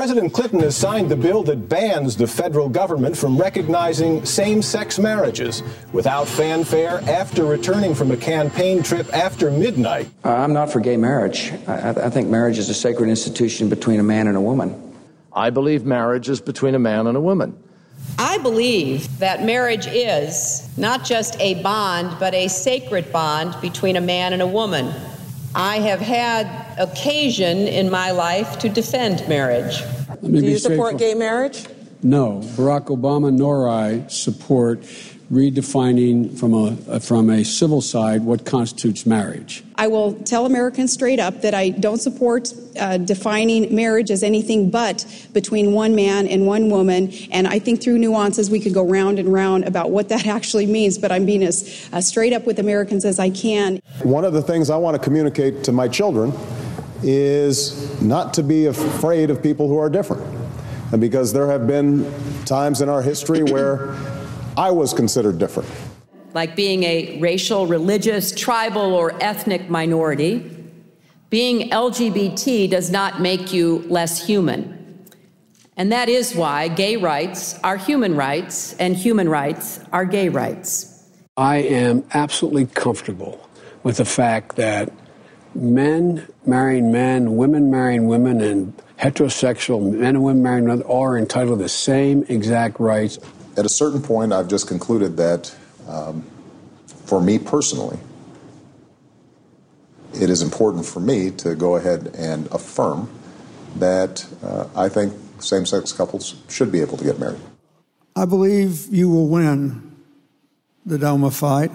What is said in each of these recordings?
President Clinton has signed the bill that bans the federal government from recognizing same sex marriages without fanfare after returning from a campaign trip after midnight. Uh, I'm not for gay marriage. I, I think marriage is a sacred institution between a man and a woman. I believe marriage is between a man and a woman. I believe that marriage is not just a bond, but a sacred bond between a man and a woman. I have had occasion in my life to defend marriage. Do you support gay marriage? No. Barack Obama nor I support redefining from a from a civil side what constitutes marriage. I will tell Americans straight up that I don't support uh, defining marriage as anything but between one man and one woman. And I think through nuances we could go round and round about what that actually means. But I'm being as uh, straight up with Americans as I can. One of the things I want to communicate to my children is not to be afraid of people who are different. And because there have been times in our history where I was considered different. Like being a racial, religious, tribal, or ethnic minority, being LGBT does not make you less human. And that is why gay rights are human rights and human rights are gay rights. I am absolutely comfortable with the fact that men marrying men, women marrying women, and heterosexual men and women marrying women all are entitled to the same exact rights at a certain point, I've just concluded that um, for me personally, it is important for me to go ahead and affirm that uh, I think same sex couples should be able to get married. I believe you will win the DOMA fight,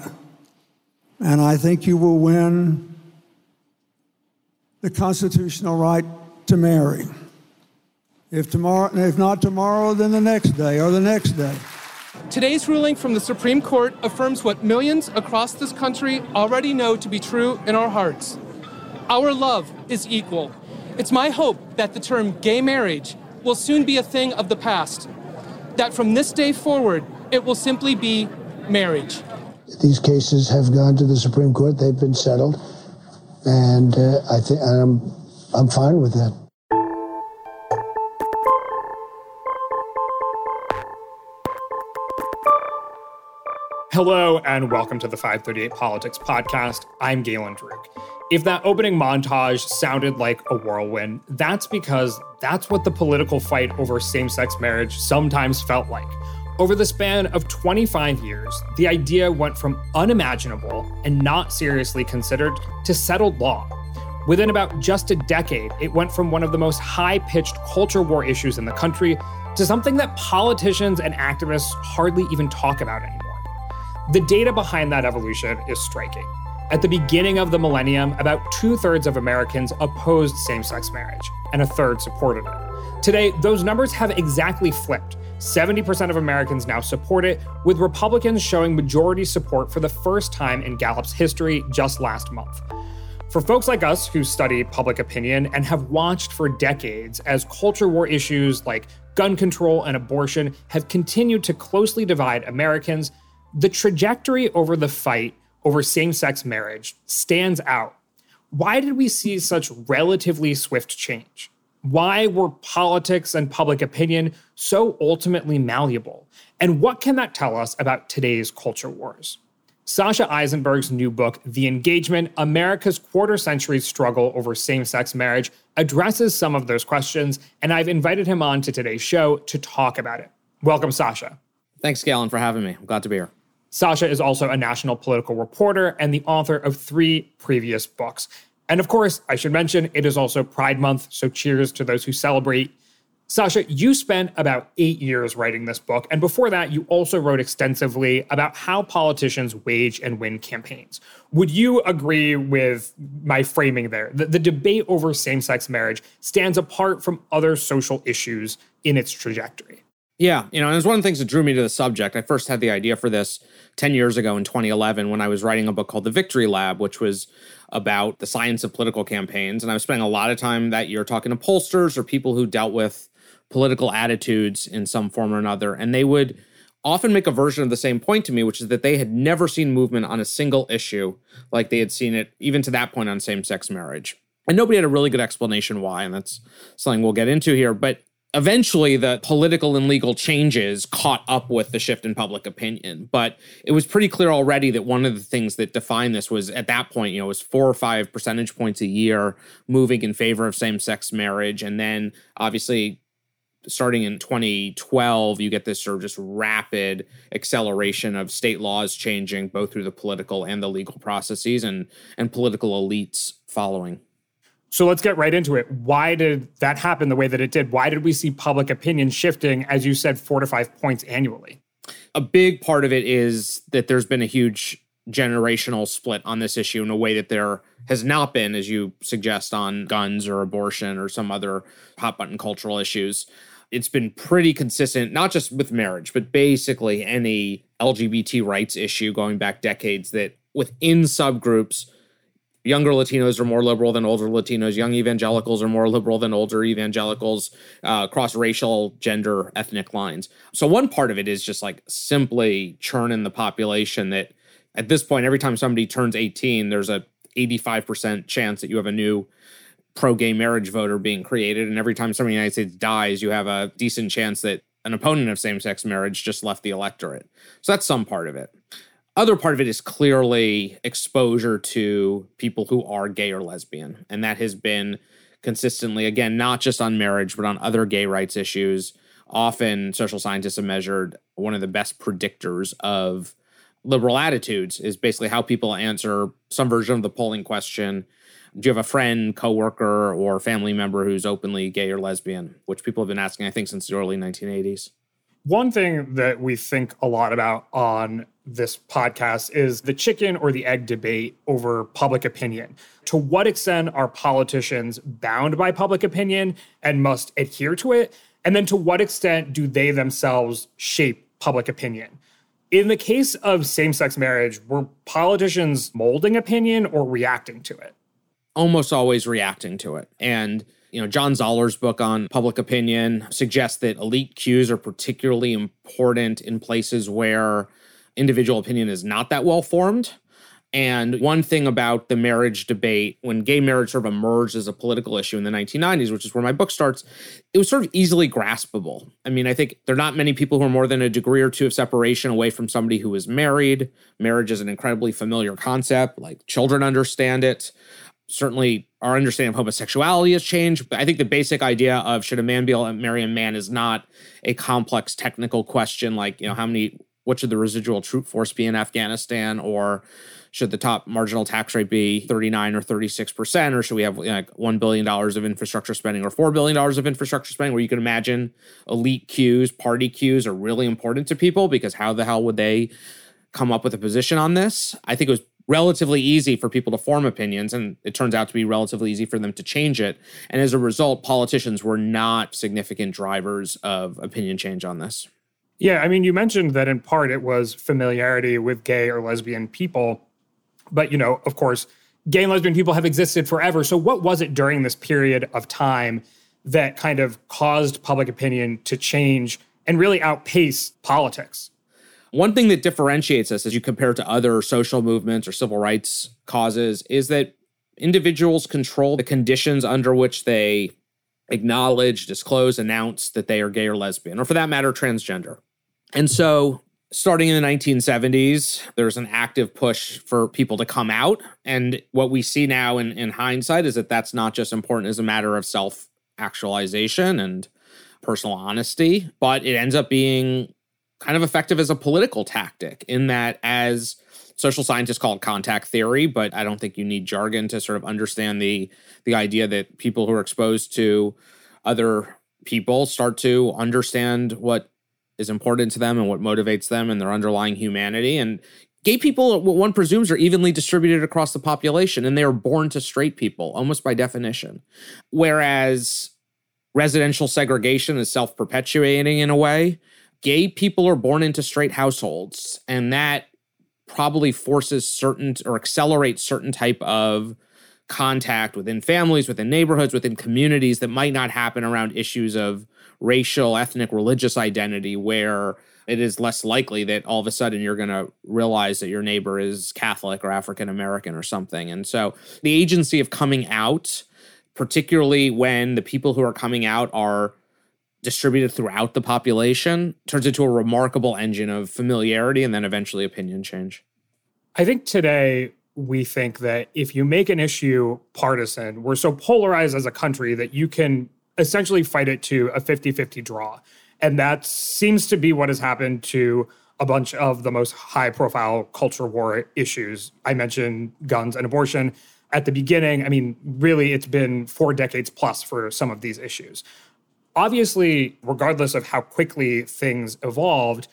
and I think you will win the constitutional right to marry. If tomorrow, if not tomorrow, then the next day or the next day. Today's ruling from the Supreme Court affirms what millions across this country already know to be true in our hearts. Our love is equal. It's my hope that the term gay marriage will soon be a thing of the past. That from this day forward, it will simply be marriage. These cases have gone to the Supreme Court, they've been settled, and uh, I think I'm, I'm fine with that. Hello, and welcome to the 538 Politics Podcast. I'm Galen Druke. If that opening montage sounded like a whirlwind, that's because that's what the political fight over same sex marriage sometimes felt like. Over the span of 25 years, the idea went from unimaginable and not seriously considered to settled law. Within about just a decade, it went from one of the most high pitched culture war issues in the country to something that politicians and activists hardly even talk about anymore. The data behind that evolution is striking. At the beginning of the millennium, about two thirds of Americans opposed same sex marriage, and a third supported it. Today, those numbers have exactly flipped. 70% of Americans now support it, with Republicans showing majority support for the first time in Gallup's history just last month. For folks like us who study public opinion and have watched for decades as culture war issues like gun control and abortion have continued to closely divide Americans, the trajectory over the fight over same sex marriage stands out. Why did we see such relatively swift change? Why were politics and public opinion so ultimately malleable? And what can that tell us about today's culture wars? Sasha Issenberg's new book, The Engagement America's Quarter Century Struggle Over Same Sex Marriage, addresses some of those questions, and I've invited him on to today's show to talk about it. Welcome, Sasha. Thanks, Galen, for having me. I'm glad to be here. Sasha is also a national political reporter and the author of three previous books. And of course, I should mention it is also Pride Month, so cheers to those who celebrate. Sasha, you spent about eight years writing this book. And before that, you also wrote extensively about how politicians wage and win campaigns. Would you agree with my framing there? that the debate over same sex marriage stands apart from other social issues in its trajectory. Yeah, you know, and it was one of the things that drew me to the subject. I first had the idea for this 10 years ago in 2011 when I was writing a book called The Victory Lab, which was about the science of political campaigns. And I was spending a lot of time that year talking to pollsters or people who dealt with political attitudes in some form or another. And they would often make a version of the same point to me, which is that they had never seen movement on a single issue like they had seen it, even to that point, on same sex marriage. And nobody had a really good explanation why. And that's something we'll get into here. But eventually the political and legal changes caught up with the shift in public opinion. But it was pretty clear already that one of the things that defined this was at that point you know was four or five percentage points a year moving in favor of same-sex marriage. And then obviously starting in 2012 you get this sort of just rapid acceleration of state laws changing both through the political and the legal processes and and political elites following so let's get right into it. Why did that happen the way that it did? Why did we see public opinion shifting, as you said, four to five points annually? A big part of it is that there's been a huge generational split on this issue in a way that there has not been, as you suggest, on guns or abortion or some other hot button cultural issues. It's been pretty consistent, not just with marriage, but basically any LGBT rights issue going back decades that within subgroups, younger Latinos are more liberal than older Latinos. Young evangelicals are more liberal than older evangelicals uh, across racial, gender, ethnic lines. So one part of it is just like simply churning the population. That at this point, every time somebody turns 18, there's a 85% chance that you have a new pro-gay marriage voter being created, and every time somebody in the United States dies, you have a decent chance that an opponent of same-sex marriage just left the electorate. So that's some part of it other part of it is clearly exposure to people who are gay or lesbian. And that has been consistently, again, not just on marriage, but on other gay rights issues. Often social scientists have measured one of the best predictors of liberal attitudes is basically how people answer some version of the polling question do you have a friend, coworker, or family member who's openly gay or lesbian? Which people have been asking, I think, since the early 1980s. One thing that we think a lot about on this podcast is the chicken or the egg debate over public opinion. To what extent are politicians bound by public opinion and must adhere to it? And then to what extent do they themselves shape public opinion? In the case of same sex marriage, were politicians molding opinion or reacting to it? Almost always reacting to it. And you know, John Zaller's book on public opinion suggests that elite cues are particularly important in places where individual opinion is not that well formed. And one thing about the marriage debate, when gay marriage sort of emerged as a political issue in the 1990s, which is where my book starts, it was sort of easily graspable. I mean, I think there are not many people who are more than a degree or two of separation away from somebody who is married. Marriage is an incredibly familiar concept, like children understand it certainly our understanding of homosexuality has changed. But I think the basic idea of should a man be able to marry a man is not a complex technical question like, you know, how many, what should the residual troop force be in Afghanistan or should the top marginal tax rate be 39 or 36%? Or should we have like $1 billion of infrastructure spending or $4 billion of infrastructure spending where you can imagine elite cues, party cues are really important to people because how the hell would they come up with a position on this? I think it was relatively easy for people to form opinions, and it turns out to be relatively easy for them to change it. And as a result, politicians were not significant drivers of opinion change on this. Yeah, I mean, you mentioned that in part it was familiarity with gay or lesbian people. But, you know, of course, gay and lesbian people have existed forever. So, what was it during this period of time that kind of caused public opinion to change and really outpace politics? One thing that differentiates us as you compare to other social movements or civil rights causes is that individuals control the conditions under which they acknowledge, disclose, announce that they are gay or lesbian, or for that matter, transgender. And so, starting in the 1970s, there's an active push for people to come out. And what we see now in, in hindsight is that that's not just important as a matter of self actualization and personal honesty, but it ends up being kind of effective as a political tactic in that as social scientists call it contact theory but i don't think you need jargon to sort of understand the the idea that people who are exposed to other people start to understand what is important to them and what motivates them and their underlying humanity. And gay people what one presumes are evenly distributed across the population and they are born to straight people almost by definition. Whereas residential segregation is self-perpetuating in a way gay people are born into straight households, and that probably forces certain or accelerates certain type of contact within families, within neighborhoods, within communities that might not happen around issues of racial, ethnic, religious identity, where it is less likely that all of a sudden you're going to realize that your neighbor is Catholic or African American or something. And so the agency of coming out, particularly when the people who are coming out are distributed throughout the population turns into a remarkable engine of familiarity and then eventually opinion change. I think today we think that if you make an issue partisan, we're so polarized as a country that you can essentially fight it to a 50 50 draw. And that seems to be what has happened to a bunch of the most high profile culture war issues. I mentioned guns and abortion at the beginning. I mean, really, it's been four decades plus for some of these issues. Obviously, regardless of how quickly things evolved,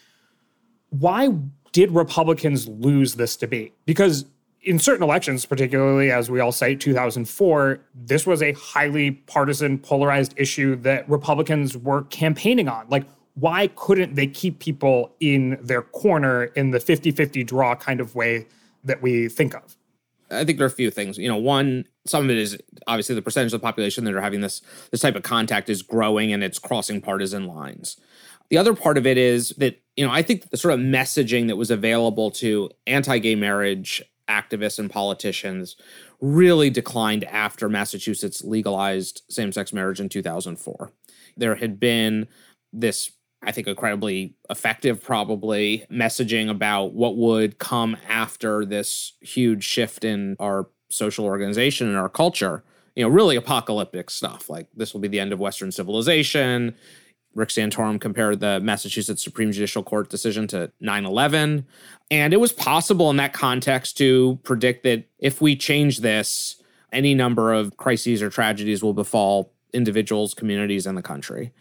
why did Republicans lose this debate? Because in certain elections, particularly as we all cite 2004, this was a highly partisan, polarized issue that Republicans were campaigning on. Like, why couldn't they keep people in their corner in the 50 50 draw kind of way that we think of? I think there are a few things. You know, one, some of it is obviously the percentage of the population that are having this this type of contact is growing and it's crossing partisan lines. The other part of it is that, you know, I think the sort of messaging that was available to anti-gay marriage activists and politicians really declined after Massachusetts legalized same-sex marriage in 2004. There had been this I think incredibly effective, probably messaging about what would come after this huge shift in our social organization and our culture. You know, really apocalyptic stuff like this will be the end of Western civilization. Rick Santorum compared the Massachusetts Supreme Judicial Court decision to 9 11. And it was possible in that context to predict that if we change this, any number of crises or tragedies will befall individuals, communities, and the country.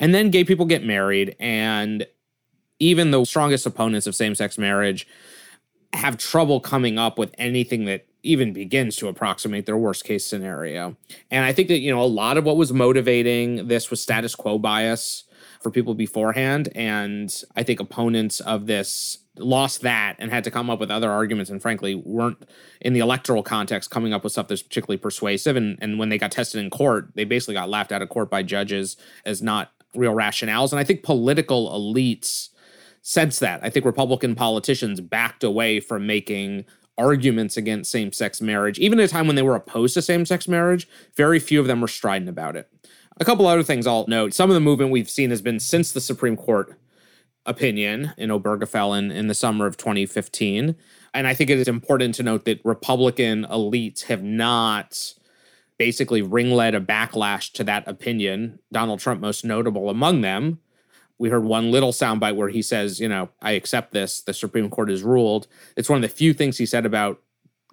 And then gay people get married, and even the strongest opponents of same sex marriage have trouble coming up with anything that even begins to approximate their worst case scenario. And I think that, you know, a lot of what was motivating this was status quo bias for people beforehand. And I think opponents of this lost that and had to come up with other arguments and frankly weren't in the electoral context coming up with stuff that's particularly persuasive and, and when they got tested in court they basically got laughed out of court by judges as not real rationales. And I think political elites sense that. I think Republican politicians backed away from making arguments against same sex marriage. Even at a time when they were opposed to same sex marriage, very few of them were strident about it. A couple other things I'll note. Some of the movement we've seen has been since the Supreme Court opinion in Obergefell in, in the summer of 2015. And I think it is important to note that Republican elites have not basically ring-led a backlash to that opinion. Donald Trump, most notable among them. We heard one little soundbite where he says, you know, I accept this. The Supreme Court has ruled. It's one of the few things he said about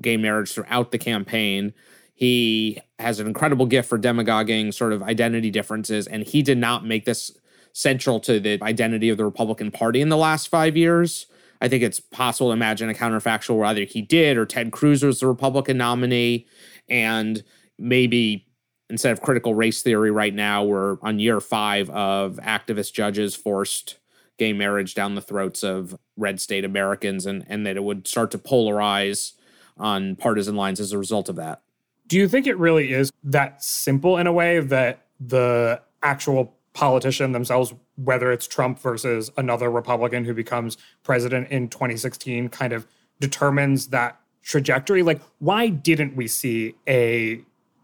gay marriage throughout the campaign. He has an incredible gift for demagoguing sort of identity differences, and he did not make this central to the identity of the Republican Party in the last five years. I think it's possible to imagine a counterfactual where either he did or Ted Cruz was the Republican nominee. And maybe instead of critical race theory right now, we're on year five of activist judges forced gay marriage down the throats of red state Americans and, and that it would start to polarize on partisan lines as a result of that. Do you think it really is that simple in a way that the actual politician themselves, whether it's Trump versus another Republican who becomes president in 2016, kind of determines that trajectory? Like, why didn't we see a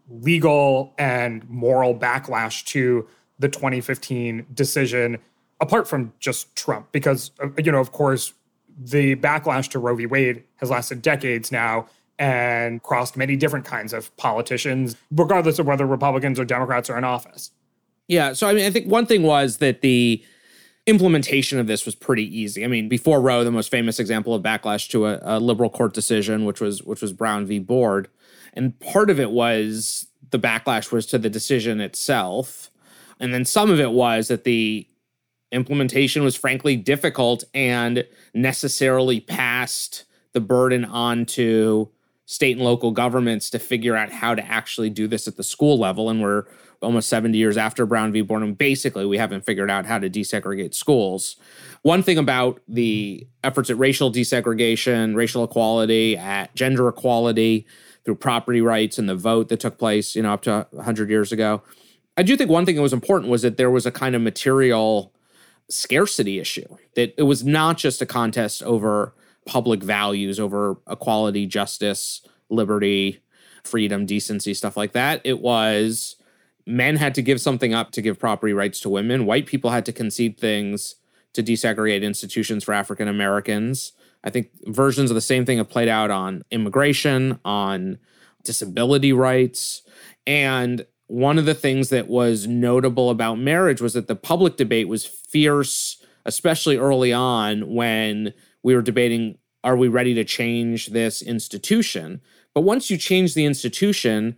legal and moral backlash to the 2015 decision apart from just Trump because uh, you know of course the backlash to Roe v. Wade has lasted decades now and crossed many different kinds of politicians regardless of whether Republicans or Democrats are in office. Yeah, so I mean I think one thing was that the implementation of this was pretty easy. I mean, before Roe, the most famous example of backlash to a, a liberal court decision, which was which was Brown v. Board, and part of it was the backlash was to the decision itself. And then some of it was that the implementation was frankly difficult and necessarily passed the burden on to state and local governments to figure out how to actually do this at the school level. And we're almost 70 years after Brown v. Board, and basically we haven't figured out how to desegregate schools. One thing about the efforts at racial desegregation, racial equality, at gender equality, through property rights and the vote that took place, you know, up to 100 years ago. I do think one thing that was important was that there was a kind of material scarcity issue, that it was not just a contest over public values, over equality, justice, liberty, freedom, decency, stuff like that. It was men had to give something up to give property rights to women. White people had to concede things to desegregate institutions for African Americans. I think versions of the same thing have played out on immigration, on disability rights. And one of the things that was notable about marriage was that the public debate was fierce, especially early on when we were debating are we ready to change this institution? But once you change the institution,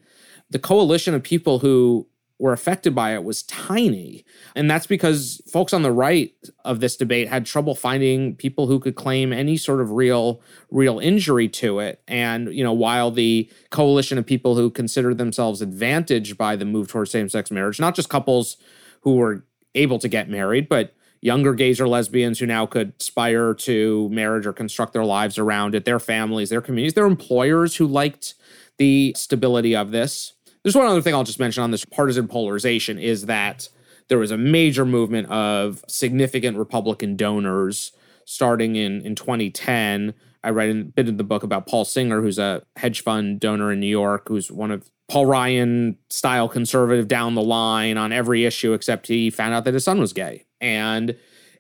the coalition of people who were affected by it was tiny. And that's because folks on the right of this debate had trouble finding people who could claim any sort of real real injury to it. And, you know, while the coalition of people who considered themselves advantaged by the move towards same-sex marriage, not just couples who were able to get married, but younger gays or lesbians who now could aspire to marriage or construct their lives around it, their families, their communities, their employers who liked the stability of this there's one other thing I'll just mention on this partisan polarization is that there was a major movement of significant Republican donors starting in, in 2010. I read a bit in the book about Paul Singer, who's a hedge fund donor in New York, who's one of Paul Ryan style conservative down the line on every issue, except he found out that his son was gay. And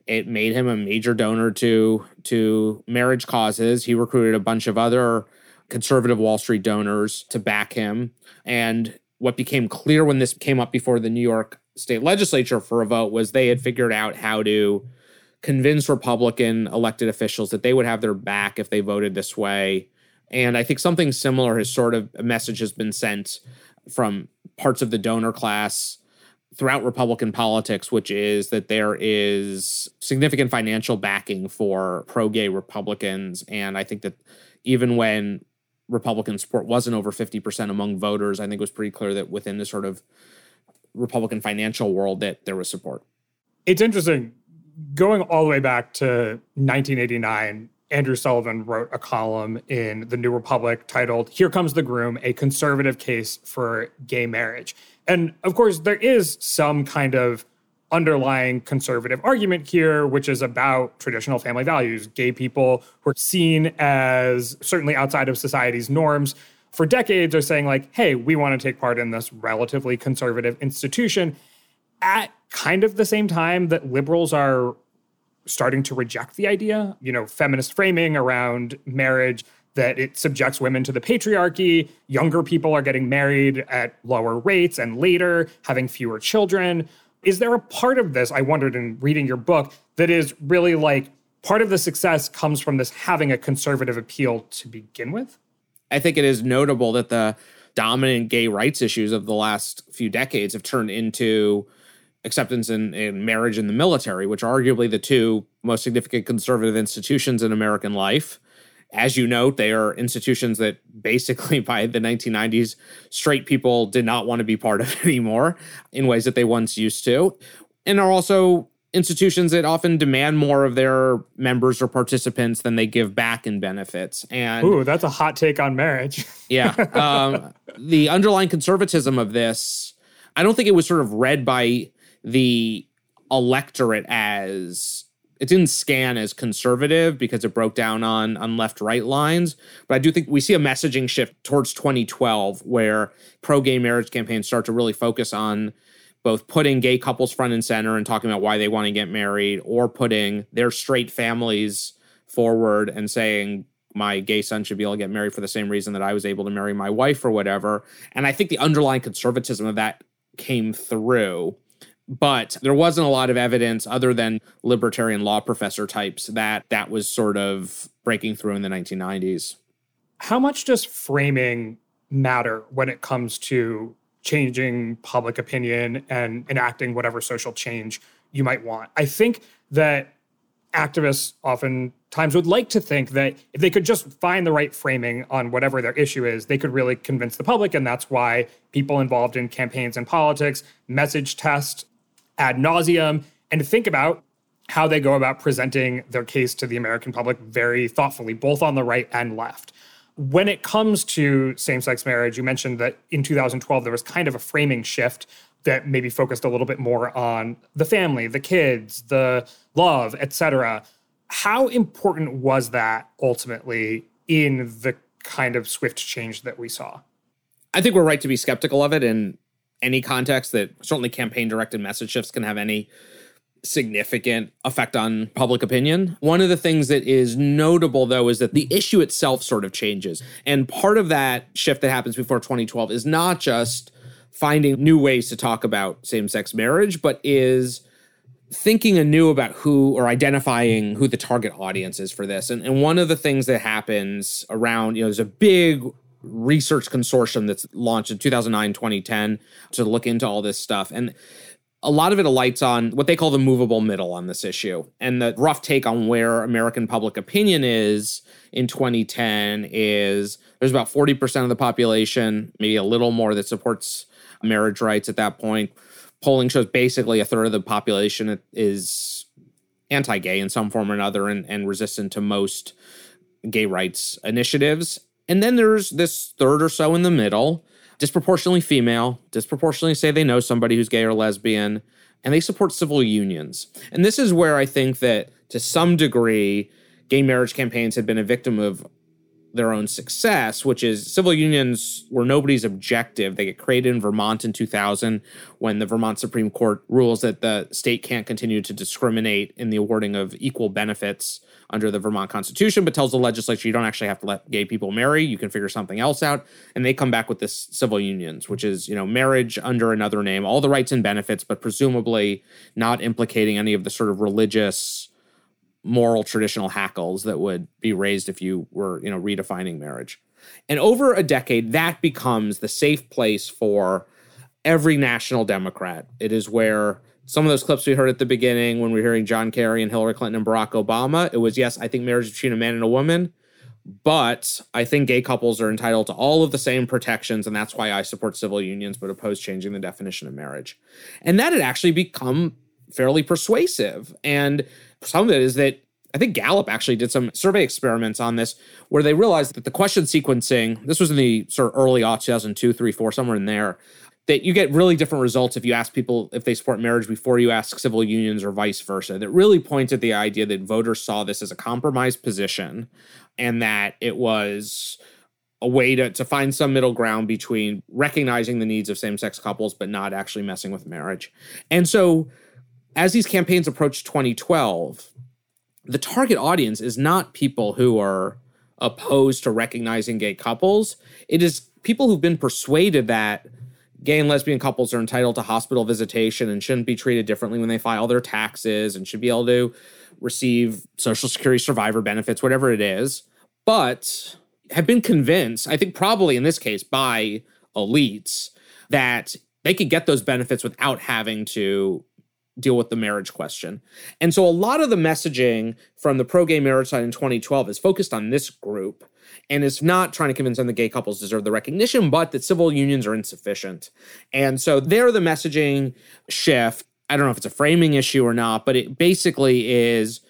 it made him a major donor to to marriage causes. He recruited a bunch of other conservative Wall Street donors to back him. And what became clear when this came up before the New York state legislature for a vote was they had figured out how to convince Republican elected officials that they would have their back if they voted this way. And I think something similar has sort of a message has been sent from parts of the donor class throughout Republican politics, which is that there is significant financial backing for pro gay Republicans. And I think that even when Republican support wasn't over 50% among voters. I think it was pretty clear that within the sort of Republican financial world that there was support. It's interesting. Going all the way back to 1989, Andrew Sullivan wrote a column in the New Republic titled Here Comes the Groom, a conservative case for gay marriage. And of course, there is some kind of underlying conservative argument here, which is about traditional family values. Gay people who are seen as certainly outside of society's norms for decades are saying, like, hey, we want to take part in this relatively conservative institution at kind of the same time that liberals are starting to reject the idea, you know, feminist framing around marriage that it subjects women to the patriarchy. Younger people are getting married at lower rates and later, having fewer children. Is there a part of this, I wondered in reading your book, that is really like part of the success comes from this having a conservative appeal to begin with? I think it is notable that the dominant gay rights issues of the last few decades have turned into acceptance in, in marriage and the military, which are arguably the two most significant conservative institutions in American life as you note, they are institutions that basically by the 1990s, straight people did not want to be part of anymore in ways that they once used to, and are also institutions that often demand more of their members or participants than they give back in benefits. And ooh, that's a hot take on marriage. yeah, um, the underlying conservatism of this, I don't think it was sort of read by the electorate as it didn't scan as conservative because it broke down on on left right lines but i do think we see a messaging shift towards 2012 where pro gay marriage campaigns start to really focus on both putting gay couples front and center and talking about why they want to get married or putting their straight families forward and saying my gay son should be able to get married for the same reason that I was able to marry my wife or whatever. And I think the underlying conservatism of that came through but there wasn't a lot of evidence other than libertarian law professor types that that was sort of breaking through in the 1990s. How much does framing matter when it comes to changing public opinion and enacting whatever social change you might want? I think that activists oftentimes would like to think that if they could just find the right framing on whatever their issue is, they could really convince the public. And that's why people involved in campaigns and politics message test ad nauseum and think about how they go about presenting their case to the American public very thoughtfully, both on the right and left. When it comes to same sex marriage, you mentioned that in 2012 there was kind of a framing shift that maybe focused a little bit more on the family, the kids, the love, etc. How important was that ultimately in the kind of swift change that we saw? I think we're right to be skeptical of it. And any context that certainly campaign directed message shifts can have any significant effect on public opinion. One of the things that is notable, though, is that the issue itself sort of changes. And part of that shift that happens before 2012 is not just finding new ways to talk about same sex marriage, but is thinking anew about who or identifying who the target audience is for this. And, and one of the things that happens around, you know, there's a big research consortium that's launched in 2009, 2010 to look into all this stuff. And a lot of it alights on what they call the movable middle on this issue. And the rough take on where American public opinion is in 2010 is there's about 40% of the population, maybe a little more, that supports marriage rights at that point. Polling shows basically a third of the population is anti gay in some form or another and, and resistant to most gay rights initiatives. And then there's this third or so in the middle, disproportionately female, disproportionately say they know somebody who's gay or lesbian, and they support civil unions. And this is where I think that to some degree, gay marriage campaigns had been a victim of their own success, which is civil unions were nobody's objective. They get created in Vermont in 2000 when the Vermont Supreme Court rules that the state can't continue to discriminate in the awarding of equal benefits under the Vermont Constitution, but tells the legislature you don't actually have to let gay people marry. You can figure something else out. And they come back with this civil unions, which is, you know, marriage under another name, all the rights and benefits, but presumably not implicating any of the sort of religious moral traditional hackles that would be raised if you were, you know, redefining marriage. And over a decade, that becomes the safe place for every national Democrat. It is where some of those clips we heard at the beginning when we were hearing John Kerry and Hillary Clinton and Barack Obama, it was yes, I think marriage is between a man and a woman, but I think gay couples are entitled to all of the same protections, and that's why I support civil unions but oppose changing the definition of marriage. And that had actually become fairly persuasive. And some of it is that I think Gallup actually did some survey experiments on this where they realized that the question sequencing, this was in the sort of early 2002, 3, 4, somewhere in there, that you get really different results if you ask people if they support marriage before you ask civil unions or vice versa. That really points at the idea that voters saw this as a compromise position and that it was a way to, to find some middle ground between recognizing the needs of same sex couples but not actually messing with marriage. And so as these campaigns approach 2012, the target audience is not people who are opposed to recognizing gay couples. It is people who've been persuaded that gay and lesbian couples are entitled to hospital visitation and shouldn't be treated differently when they file their taxes and should be able to receive social security survivor benefits whatever it is but have been convinced i think probably in this case by elites that they could get those benefits without having to deal with the marriage question. And so a lot of the messaging from the pro gay marriage side in 2012 is focused on this group and is not trying to convince them that gay couples deserve the recognition, but that civil unions are insufficient. And so there, the messaging shift. I don't know if it's a framing issue or not, but it basically is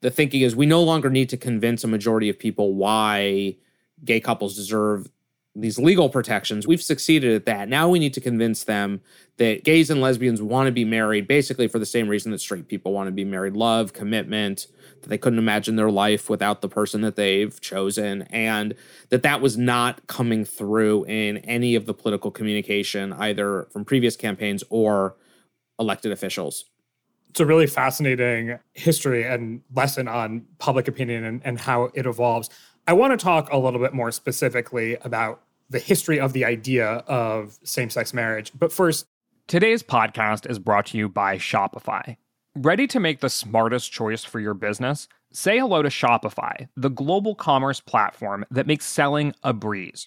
the thinking is we no longer need to convince a majority of people why gay couples deserve these legal protections. We've succeeded at that. Now we need to convince them that gays and lesbians want to be married basically for the same reason that straight people want to be married love, commitment, that they couldn't imagine their life without the person that they've chosen and that that was not coming through in any of the political communication either from previous campaigns or elected officials it's a really fascinating history and lesson on public opinion and, and how it evolves i want to talk a little bit more specifically about the history of the idea of same-sex marriage but first today's podcast is brought to you by shopify Ready to make the smartest choice for your business? Say hello to Shopify, the global commerce platform that makes selling a breeze.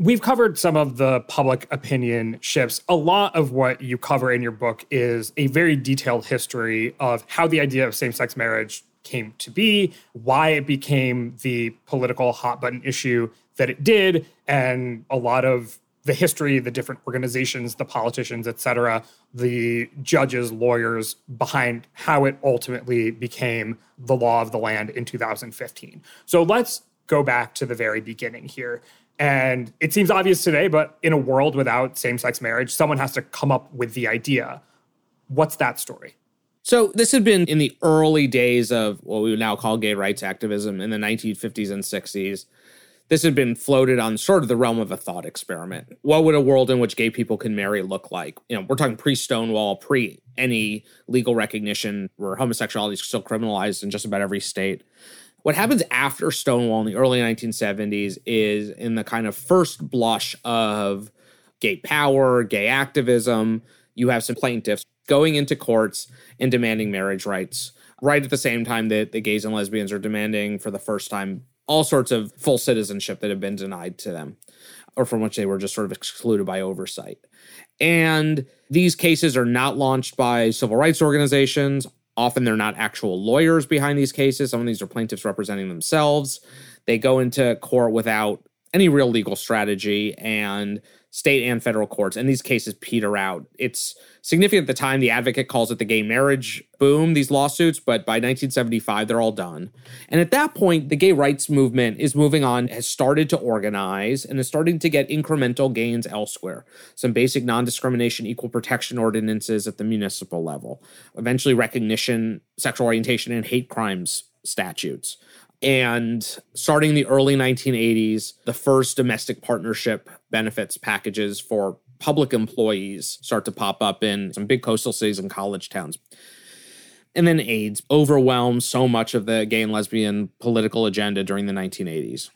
We've covered some of the public opinion shifts. A lot of what you cover in your book is a very detailed history of how the idea of same sex marriage came to be, why it became the political hot button issue that it did, and a lot of the history, the different organizations, the politicians, et cetera, the judges, lawyers behind how it ultimately became the law of the land in 2015. So let's go back to the very beginning here. And it seems obvious today, but in a world without same sex marriage, someone has to come up with the idea. What's that story? So, this had been in the early days of what we would now call gay rights activism in the 1950s and 60s. This had been floated on sort of the realm of a thought experiment. What would a world in which gay people can marry look like? You know, we're talking pre Stonewall, pre any legal recognition where homosexuality is still criminalized in just about every state. What happens after Stonewall in the early 1970s is in the kind of first blush of gay power, gay activism, you have some plaintiffs going into courts and demanding marriage rights. Right at the same time that the gays and lesbians are demanding for the first time all sorts of full citizenship that have been denied to them or from which they were just sort of excluded by oversight. And these cases are not launched by civil rights organizations. Often they're not actual lawyers behind these cases. Some of these are plaintiffs representing themselves. They go into court without any real legal strategy and state and federal courts, and these cases peter out. It's significant at the time. The advocate calls it the gay marriage boom, these lawsuits, but by 1975, they're all done. And at that point, the gay rights movement is moving on, has started to organize, and is starting to get incremental gains elsewhere. Some basic non discrimination, equal protection ordinances at the municipal level, eventually recognition, sexual orientation, and hate crimes statutes. And starting in the early 1980s, the first domestic partnership benefits packages for public employees start to pop up in some big coastal cities and college towns. And then AIDS overwhelms so much of the gay and lesbian political agenda during the 1980s.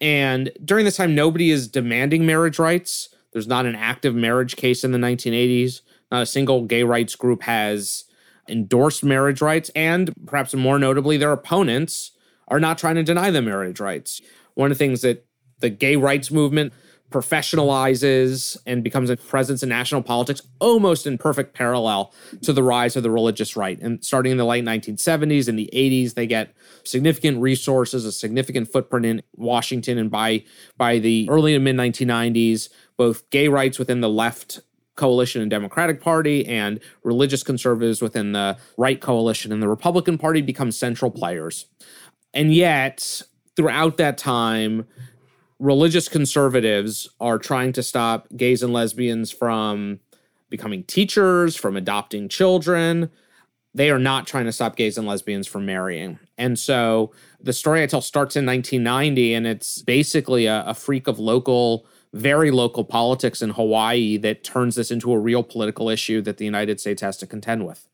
And during this time, nobody is demanding marriage rights. There's not an active marriage case in the 1980s. Not a single gay rights group has endorsed marriage rights. And perhaps more notably, their opponents are not trying to deny them marriage rights. One of the things that the gay rights movement professionalizes and becomes a presence in national politics almost in perfect parallel to the rise of the religious right. And starting in the late 1970s and the 80s, they get significant resources, a significant footprint in Washington. And by, by the early to mid 1990s, both gay rights within the left coalition and Democratic Party and religious conservatives within the right coalition and the Republican Party become central players. And yet, throughout that time, religious conservatives are trying to stop gays and lesbians from becoming teachers, from adopting children. They are not trying to stop gays and lesbians from marrying. And so the story I tell starts in 1990, and it's basically a, a freak of local, very local politics in Hawaii that turns this into a real political issue that the United States has to contend with.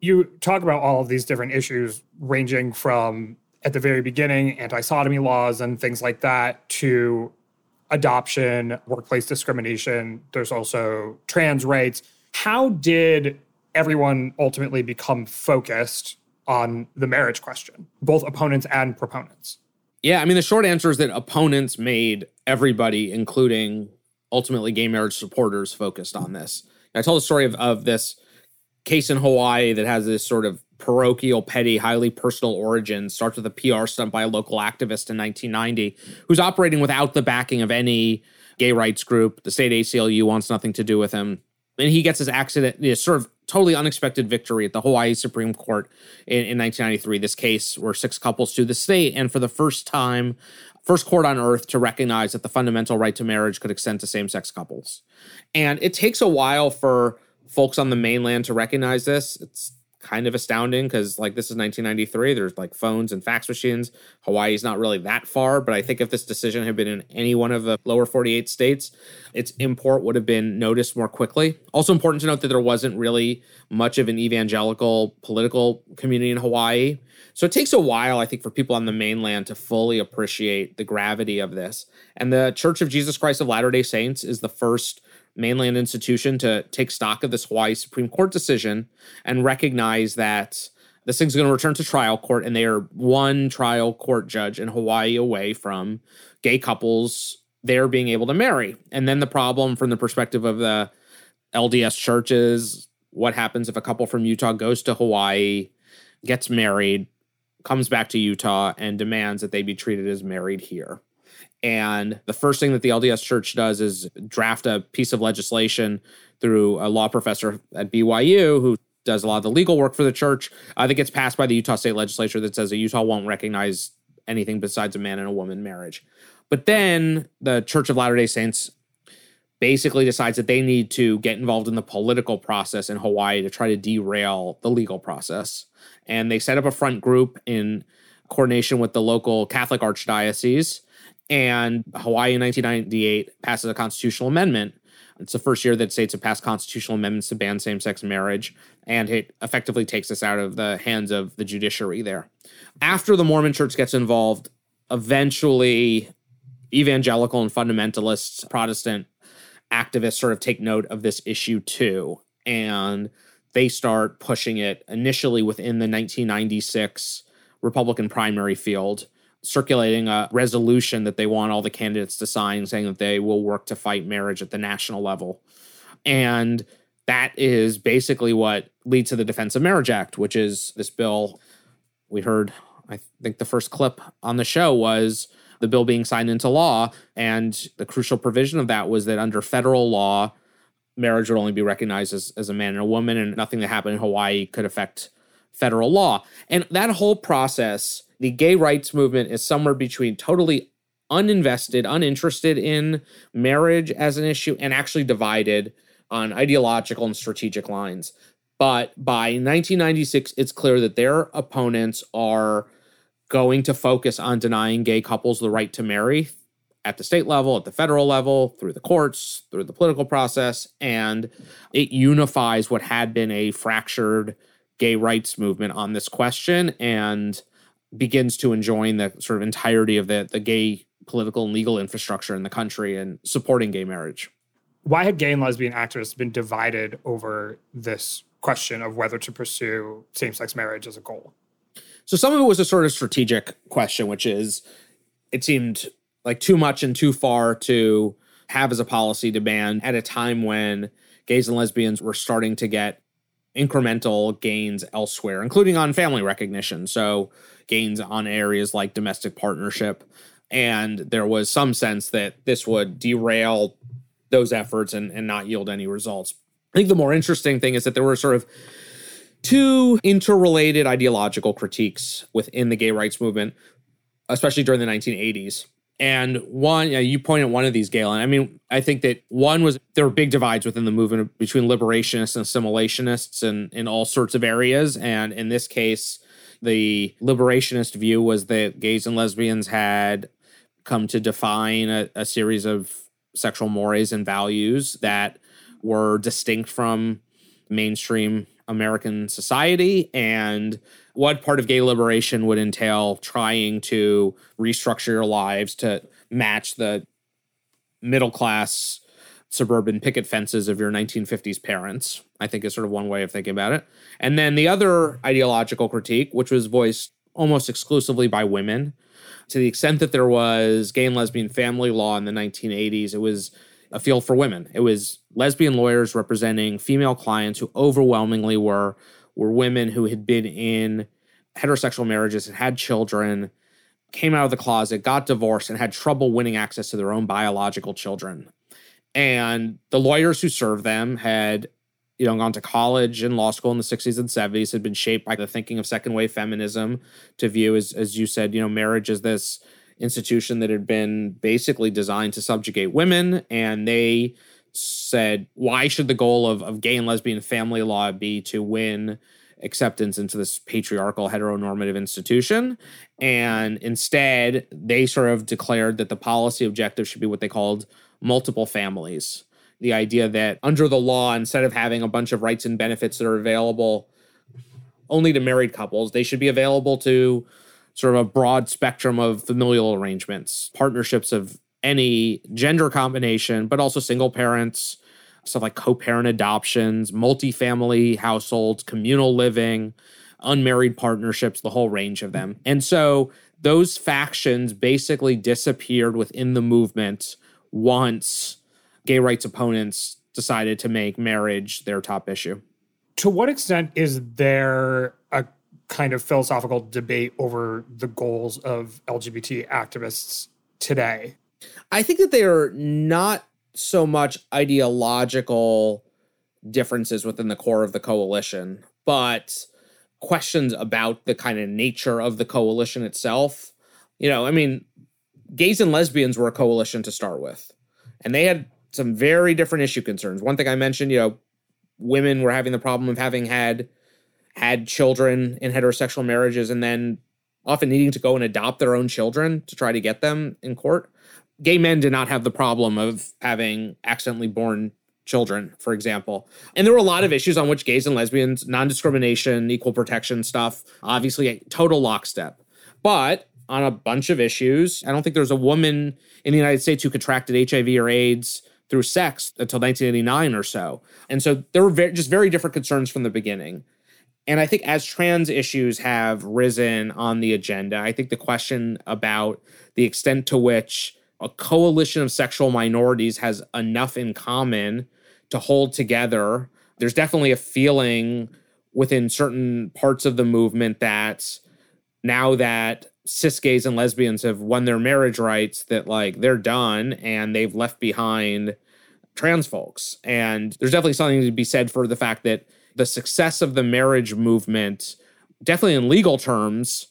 You talk about all of these different issues, ranging from at the very beginning, anti sodomy laws and things like that, to adoption, workplace discrimination. There's also trans rights. How did everyone ultimately become focused on the marriage question, both opponents and proponents? Yeah, I mean, the short answer is that opponents made everybody, including ultimately gay marriage supporters, focused on this. I told the story of, of this case in Hawaii that has this sort of parochial, petty, highly personal origin. Starts with a PR stunt by a local activist in 1990 who's operating without the backing of any gay rights group. The state ACLU wants nothing to do with him. And he gets his accident, you know, sort of totally unexpected victory at the Hawaii Supreme Court in, in 1993. This case where six couples sued the state, and for the first time, first court on earth to recognize that the fundamental right to marriage could extend to same sex couples. And it takes a while for folks on the mainland to recognize this. It's kind of astounding because like this is 1993 there's like phones and fax machines. Hawaii's not really that far but i think if this decision had been in any one of the lower 48 states its import would have been noticed more quickly. Also important to note that there wasn't really much of an evangelical political community in hawaii. So it takes a while i think for people on the mainland to fully appreciate the gravity of this. And the church of jesus christ of latter day saints is the first mainland institution to take stock of this Hawaii Supreme Court decision and recognize that this thing's going to return to trial court and they are one trial court judge in Hawaii away from gay couples there being able to marry. And then the problem from the perspective of the LDS churches, what happens if a couple from Utah goes to Hawaii, gets married, comes back to Utah and demands that they be treated as married here. And the first thing that the LDS Church does is draft a piece of legislation through a law professor at BYU who does a lot of the legal work for the church. Uh, that gets passed by the Utah state legislature that says that Utah won't recognize anything besides a man and a woman marriage. But then the Church of Latter day Saints basically decides that they need to get involved in the political process in Hawaii to try to derail the legal process. And they set up a front group in coordination with the local Catholic archdiocese and Hawaii in 1998 passes a constitutional amendment. It's the first year that states have passed constitutional amendments to ban same sex marriage, and it effectively takes us out of the hands of the judiciary there. After the Mormon church gets involved, eventually evangelical and fundamentalists, Protestant activists sort of take note of this issue too. And they start pushing it initially within the 1996 Republican primary field circulating a resolution that they want all the candidates to sign saying that they will work to fight marriage at the national level. And that is basically what leads to the Defense of Marriage Act, which is this bill. We heard, I think the first clip on the show was the bill being signed into law. And the crucial provision of that was that under federal law, marriage would only be recognized as, as a man and a woman, and nothing that happened in Hawaii could affect federal law. And that whole process the gay rights movement is somewhere between totally uninvested, uninterested in marriage as an issue, and actually divided on ideological and strategic lines. But by 1996, it's clear that their opponents are going to focus on denying gay couples the right to marry at the state level, at the federal level, through the courts, through the political process. And it unifies what had been a fractured gay rights movement on this question. And begins to enjoin the sort of entirety of the the gay political and legal infrastructure in the country and supporting gay marriage. Why had gay and lesbian activists been divided over this question of whether to pursue same-sex marriage as a goal? So some of it was a sort of strategic question, which is it seemed like too much and too far to have as a policy demand at a time when gays and lesbians were starting to get incremental gains elsewhere, including on family recognition. So gains on areas like domestic partnership. And there was some sense that this would derail those efforts and, and not yield any results. I think the more interesting thing is that there were sort of two interrelated ideological critiques within the gay rights movement, especially during the 1980s. And one, you, know, you point at one of these, Galen. I mean, I think that one was there were big divides within the movement between liberationists and assimilationists and in all sorts of areas. And in this case, the liberationist view was that gays and lesbians had come to define a, a series of sexual mores and values that were distinct from mainstream American society and what part of gay liberation would entail trying to restructure your lives to match the middle class suburban picket fences of your 1950s parents, I think is sort of one way of thinking about it. And then the other ideological critique, which was voiced almost exclusively by women, to the extent that there was gay and lesbian family law in the 1980s, it was a field for women. It was lesbian lawyers representing female clients who overwhelmingly were were women who had been in heterosexual marriages and had children, came out of the closet, got divorced, and had trouble winning access to their own biological children. And the lawyers who served them had you know, gone to college and law school in the 60s and 70s, had been shaped by the thinking of second wave feminism to view, as, as you said, you know, marriage as this institution that had been basically designed to subjugate women. And they said, why should the goal of, of gay and lesbian family law be to win acceptance into this patriarchal heteronormative institution? And instead, they sort of declared that the policy objective should be what they called multiple families the idea that under the law, instead of having a bunch of rights and benefits that are available only to married couples, they should be available to sort of a broad spectrum of familial arrangements, partnerships of any gender combination, but also single parents, stuff like co parent adoptions, multifamily households, communal living, unmarried partnerships, the whole range of them. And so those factions basically disappeared within the movement once gay rights opponents decided to make marriage their top issue. To what extent is there a kind of philosophical debate over the goals of LGBT activists today? I think that they are not so much ideological differences within the core of the coalition, but questions about the kind of nature of the coalition itself. You know, I mean, gays and lesbians were a coalition to start with, and they had some very different issue concerns. One thing I mentioned, you know, women were having the problem of having had had children in heterosexual marriages and then often needing to go and adopt their own children to try to get them in court. Gay men did not have the problem of having accidentally born children, for example. And there were a lot of issues on which gays and lesbians, non discrimination, equal protection stuff, obviously total lockstep. But on a bunch of issues, I don't think there's a woman in the United States who contracted HIV or AIDS through sex until 1989 or so. And so there were very, just very different concerns from the beginning. And I think as trans issues have risen on the agenda, I think the question about the extent to which a coalition of sexual minorities has enough in common to hold together, there's definitely a feeling within certain parts of the movement that now that cis gays and lesbians have won their marriage rights that like they're done and they've left behind trans folks. And there's definitely something to be said for the fact that the success of the marriage movement, definitely in legal terms,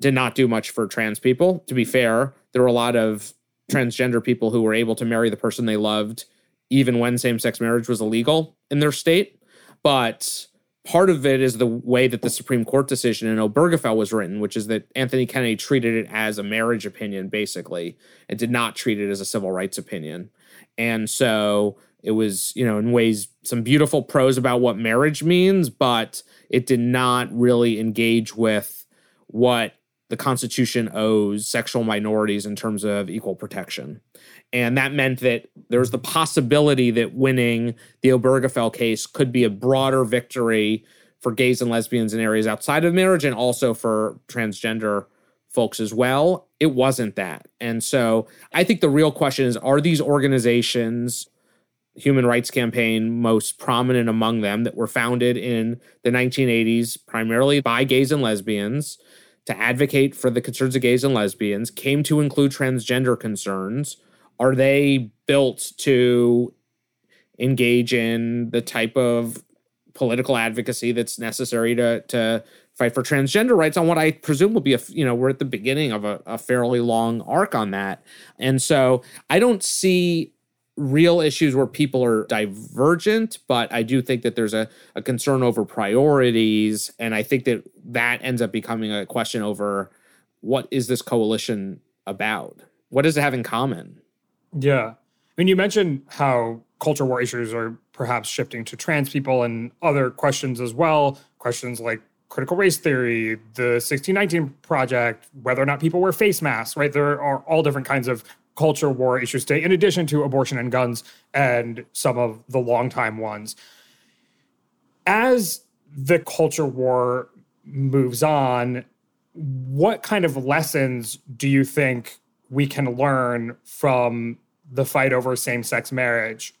did not do much for trans people. To be fair, there were a lot of transgender people who were able to marry the person they loved even when same sex marriage was illegal in their state. But part of it is the way that the Supreme Court decision in Obergefell was written, which is that Anthony Kennedy treated it as a marriage opinion, basically, and did not treat it as a civil rights opinion. And so it was, you know, in ways, some beautiful prose about what marriage means, but it did not really engage with what the Constitution owes sexual minorities in terms of equal protection. And that meant that there was the possibility that winning the Obergefell case could be a broader victory for gays and lesbians in areas outside of marriage and also for transgender folks as well. It wasn't that. And so I think the real question is are these organizations, Human Rights Campaign, most prominent among them, that were founded in the 1980s primarily by gays and lesbians? To advocate for the concerns of gays and lesbians, came to include transgender concerns. Are they built to engage in the type of political advocacy that's necessary to to fight for transgender rights on what I presume will be a you know we're at the beginning of a, a fairly long arc on that, and so I don't see real issues where people are divergent, but I do think that there's a, a concern over priorities, and I think that that ends up becoming a question over what is this coalition about? What does it have in common? Yeah. I mean, you mentioned how culture war issues are perhaps shifting to trans people and other questions as well. Questions like critical race theory, the 1619 Project, whether or not people wear face masks, right? There are all different kinds of culture war issues today, in addition to abortion and guns and some of the longtime ones. As the culture war moves on, what kind of lessons do you think we can learn from the fight over same sex marriage,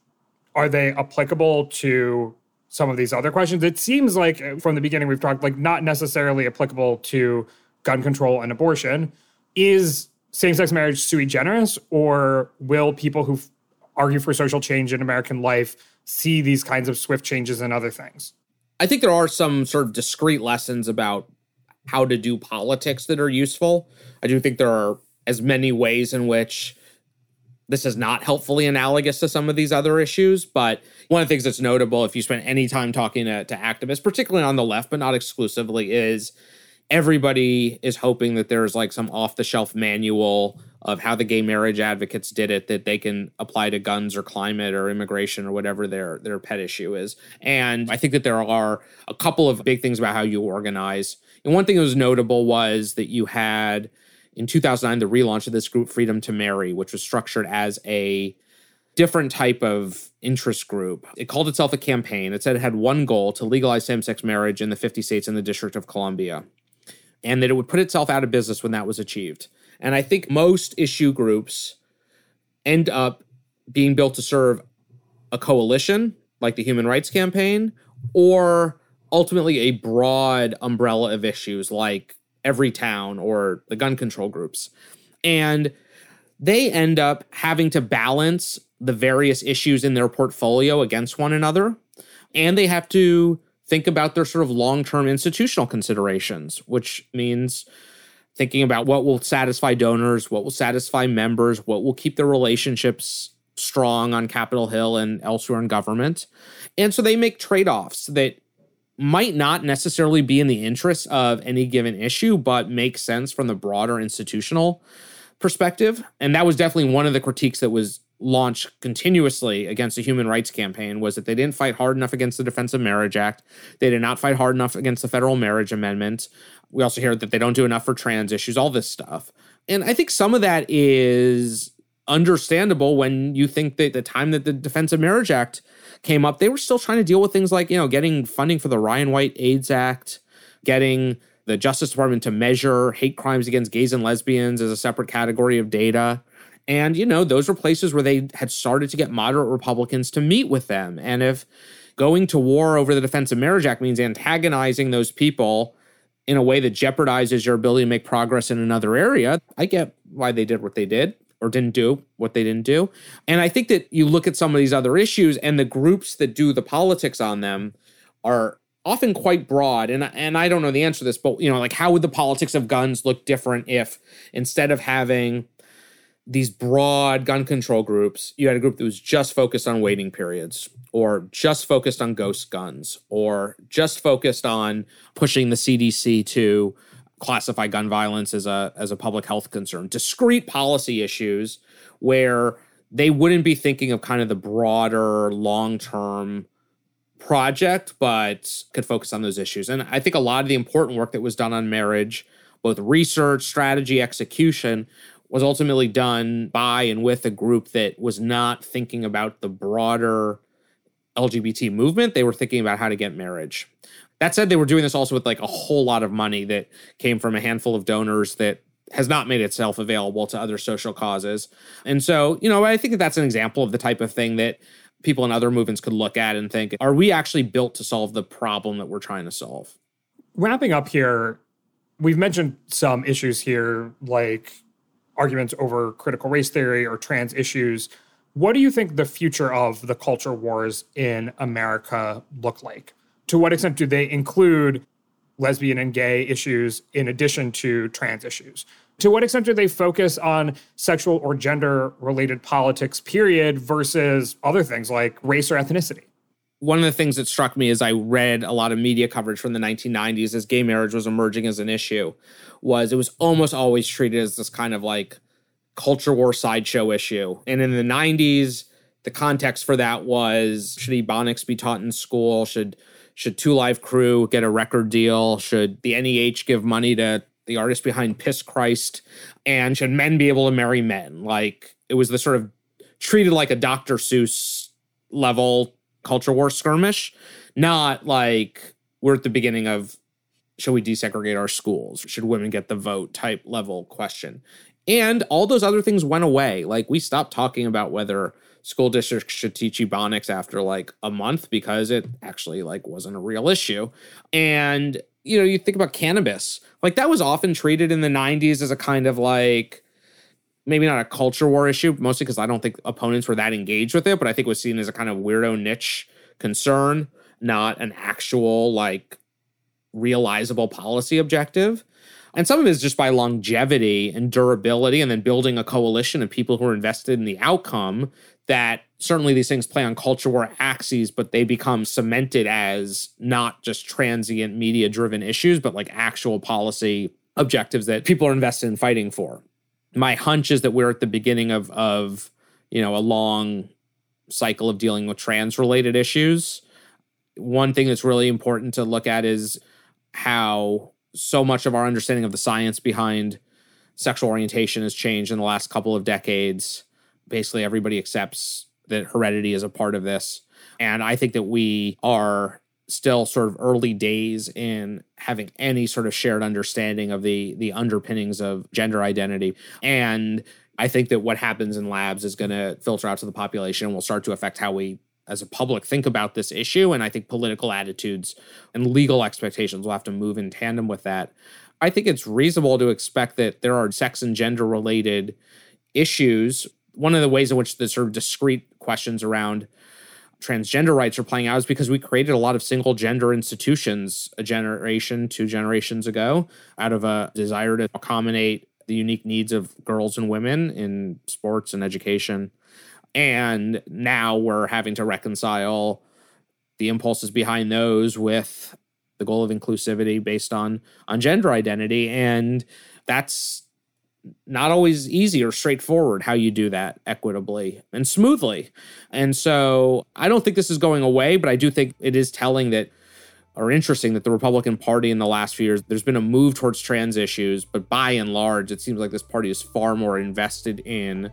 are they applicable to some of these other questions. It seems like uh, from the beginning we've talked like not necessarily applicable to gun control and abortion. Is same-sex marriage sui generis or will people who argue for social change in American life see these kinds of swift changes in other things? I think there are some sort of discrete lessons about how to do politics that are useful. I do think there are as many ways in which this is not helpfully analogous to some of these other issues. But one of the things that's notable, if you spend any time talking to, to activists, particularly on the left, but not exclusively, is everybody is hoping that there's like some off the shelf manual of how the gay marriage advocates did it that they can apply to guns or climate or immigration or whatever their their pet issue is. And I think that there are a couple of big things about how you organize. And one thing that was notable was that you had in 2009 the relaunch of this group freedom to marry which was structured as a different type of interest group it called itself a campaign it said it had one goal to legalize same-sex marriage in the 50 states and the district of columbia and that it would put itself out of business when that was achieved and i think most issue groups end up being built to serve a coalition like the human rights campaign or ultimately a broad umbrella of issues like Everytown or the gun control groups. And they end up having to balance the various issues in their portfolio against one another. And they have to think about their sort of long term institutional considerations, which means thinking about what will satisfy donors, what will satisfy members, what will keep their relationships strong on Capitol Hill and elsewhere in government. And so they make trade offs that might not necessarily be in the interest of any given issue, but make sense from the broader institutional perspective. And that was definitely one of the critiques that was launched continuously against the human rights campaign was that they didn't fight hard enough against the Defense of Marriage Act. They did not fight hard enough against the federal marriage amendment. We also hear that they don't do enough for trans issues, all this stuff. And I think some of that is understandable when you think that the time that the Defense of Marriage Act came up, they were still trying to deal with things like, you know, getting funding for the Ryan White AIDS Act, getting the Justice Department to measure hate crimes against gays and lesbians as a separate category of data. And, you know, those were places where they had started to get moderate Republicans to meet with them. And if going to war over the Defense of Marriage Act means antagonizing those people in a way that jeopardizes your ability to make progress in another area, I get why they did what they did or didn't do what they didn't do. And I think that you look at some of these other issues and the groups that do the politics on them are often quite broad and and I don't know the answer to this but you know like how would the politics of guns look different if instead of having these broad gun control groups you had a group that was just focused on waiting periods or just focused on ghost guns or just focused on pushing the CDC to classify gun violence as a as a public health concern. Discrete policy issues where they wouldn't be thinking of kind of the broader long-term project but could focus on those issues. And I think a lot of the important work that was done on marriage, both research, strategy, execution was ultimately done by and with a group that was not thinking about the broader LGBT movement. They were thinking about how to get marriage. That said, they were doing this also with like a whole lot of money that came from a handful of donors that has not made itself available to other social causes. And so, you know, I think that that's an example of the type of thing that people in other movements could look at and think, are we actually built to solve the problem that we're trying to solve? Wrapping up here, we've mentioned some issues here like arguments over critical race theory or trans issues. What do you think the future of the culture wars in America look like? to what extent do they include lesbian and gay issues in addition to trans issues? To what extent do they focus on sexual or gender related politics, period, versus other things like race or ethnicity? One of the things that struck me as I read a lot of media coverage from the 1990s as gay marriage was emerging as an issue was it was almost always treated as this kind of like culture war sideshow issue. And in the 90s, the context for that was should Ebonics be taught in school? Should should Two Live Crew get a record deal? Should the NEH give money to the artist behind Piss Christ? And should men be able to marry men? Like it was the sort of treated like a Dr. Seuss level culture war skirmish, not like we're at the beginning of should we desegregate our schools? Should women get the vote type level question? And all those other things went away. Like we stopped talking about whether school districts should teach ebonics after like a month because it actually like wasn't a real issue. And you know, you think about cannabis, like that was often treated in the 90s as a kind of like maybe not a culture war issue, mostly because I don't think opponents were that engaged with it, but I think it was seen as a kind of weirdo niche concern, not an actual like realizable policy objective. And some of it is just by longevity and durability, and then building a coalition of people who are invested in the outcome. That certainly these things play on culture war axes, but they become cemented as not just transient media driven issues, but like actual policy objectives that people are invested in fighting for. My hunch is that we're at the beginning of of you know a long cycle of dealing with trans related issues. One thing that's really important to look at is how so much of our understanding of the science behind sexual orientation has changed in the last couple of decades. Basically, everybody accepts that heredity is a part of this. And I think that we are still sort of early days in having any sort of shared understanding of the the underpinnings of gender identity and i think that what happens in labs is going to filter out to the population and will start to affect how we as a public think about this issue. And I think political attitudes and legal expectations will have to move in tandem with that. I think it's reasonable to expect that there are sex and gender related issues. One of the ways in which the sort of discrete questions around transgender rights are playing out is because we created a lot of single gender institutions a generation, two generations ago, out of a desire to accommodate the unique needs of girls and women in sports and education. And now we're having to reconcile the impulses behind those with the goal of inclusivity based on on gender identity. And that's not always easy or straightforward how you do that equitably and smoothly. And so I don't think this is going away, but I do think it is telling that or interesting that the Republican Party in the last few years, there's been a move towards trans issues, but by and large, it seems like this party is far more invested in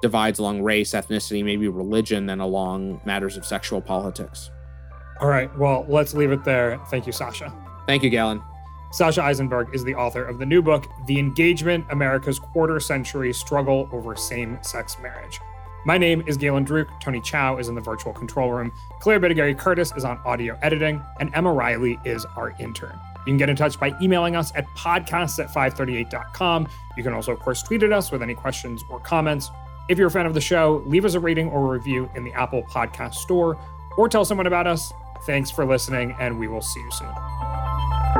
divides along race, ethnicity, maybe religion than along matters of sexual politics. All right. Well, let's leave it there. Thank you, Sasha. Thank you, Galen. Sasha Issenberg is the author of the new book, The Engagement America's Quarter Century Struggle Over Same Sex Marriage. My name is Galen Druke. Tony Chow is in the virtual control room. Claire Bidigare Curtis is on audio editing, and Emma Riley is our intern. You can get in touch by emailing us at podcasts at 538.com. You can also, of course, tweet at us with any questions or comments. If you're a fan of the show, leave us a rating or a review in the Apple Podcast Store or tell someone about us. Thanks for listening, and we will see you soon.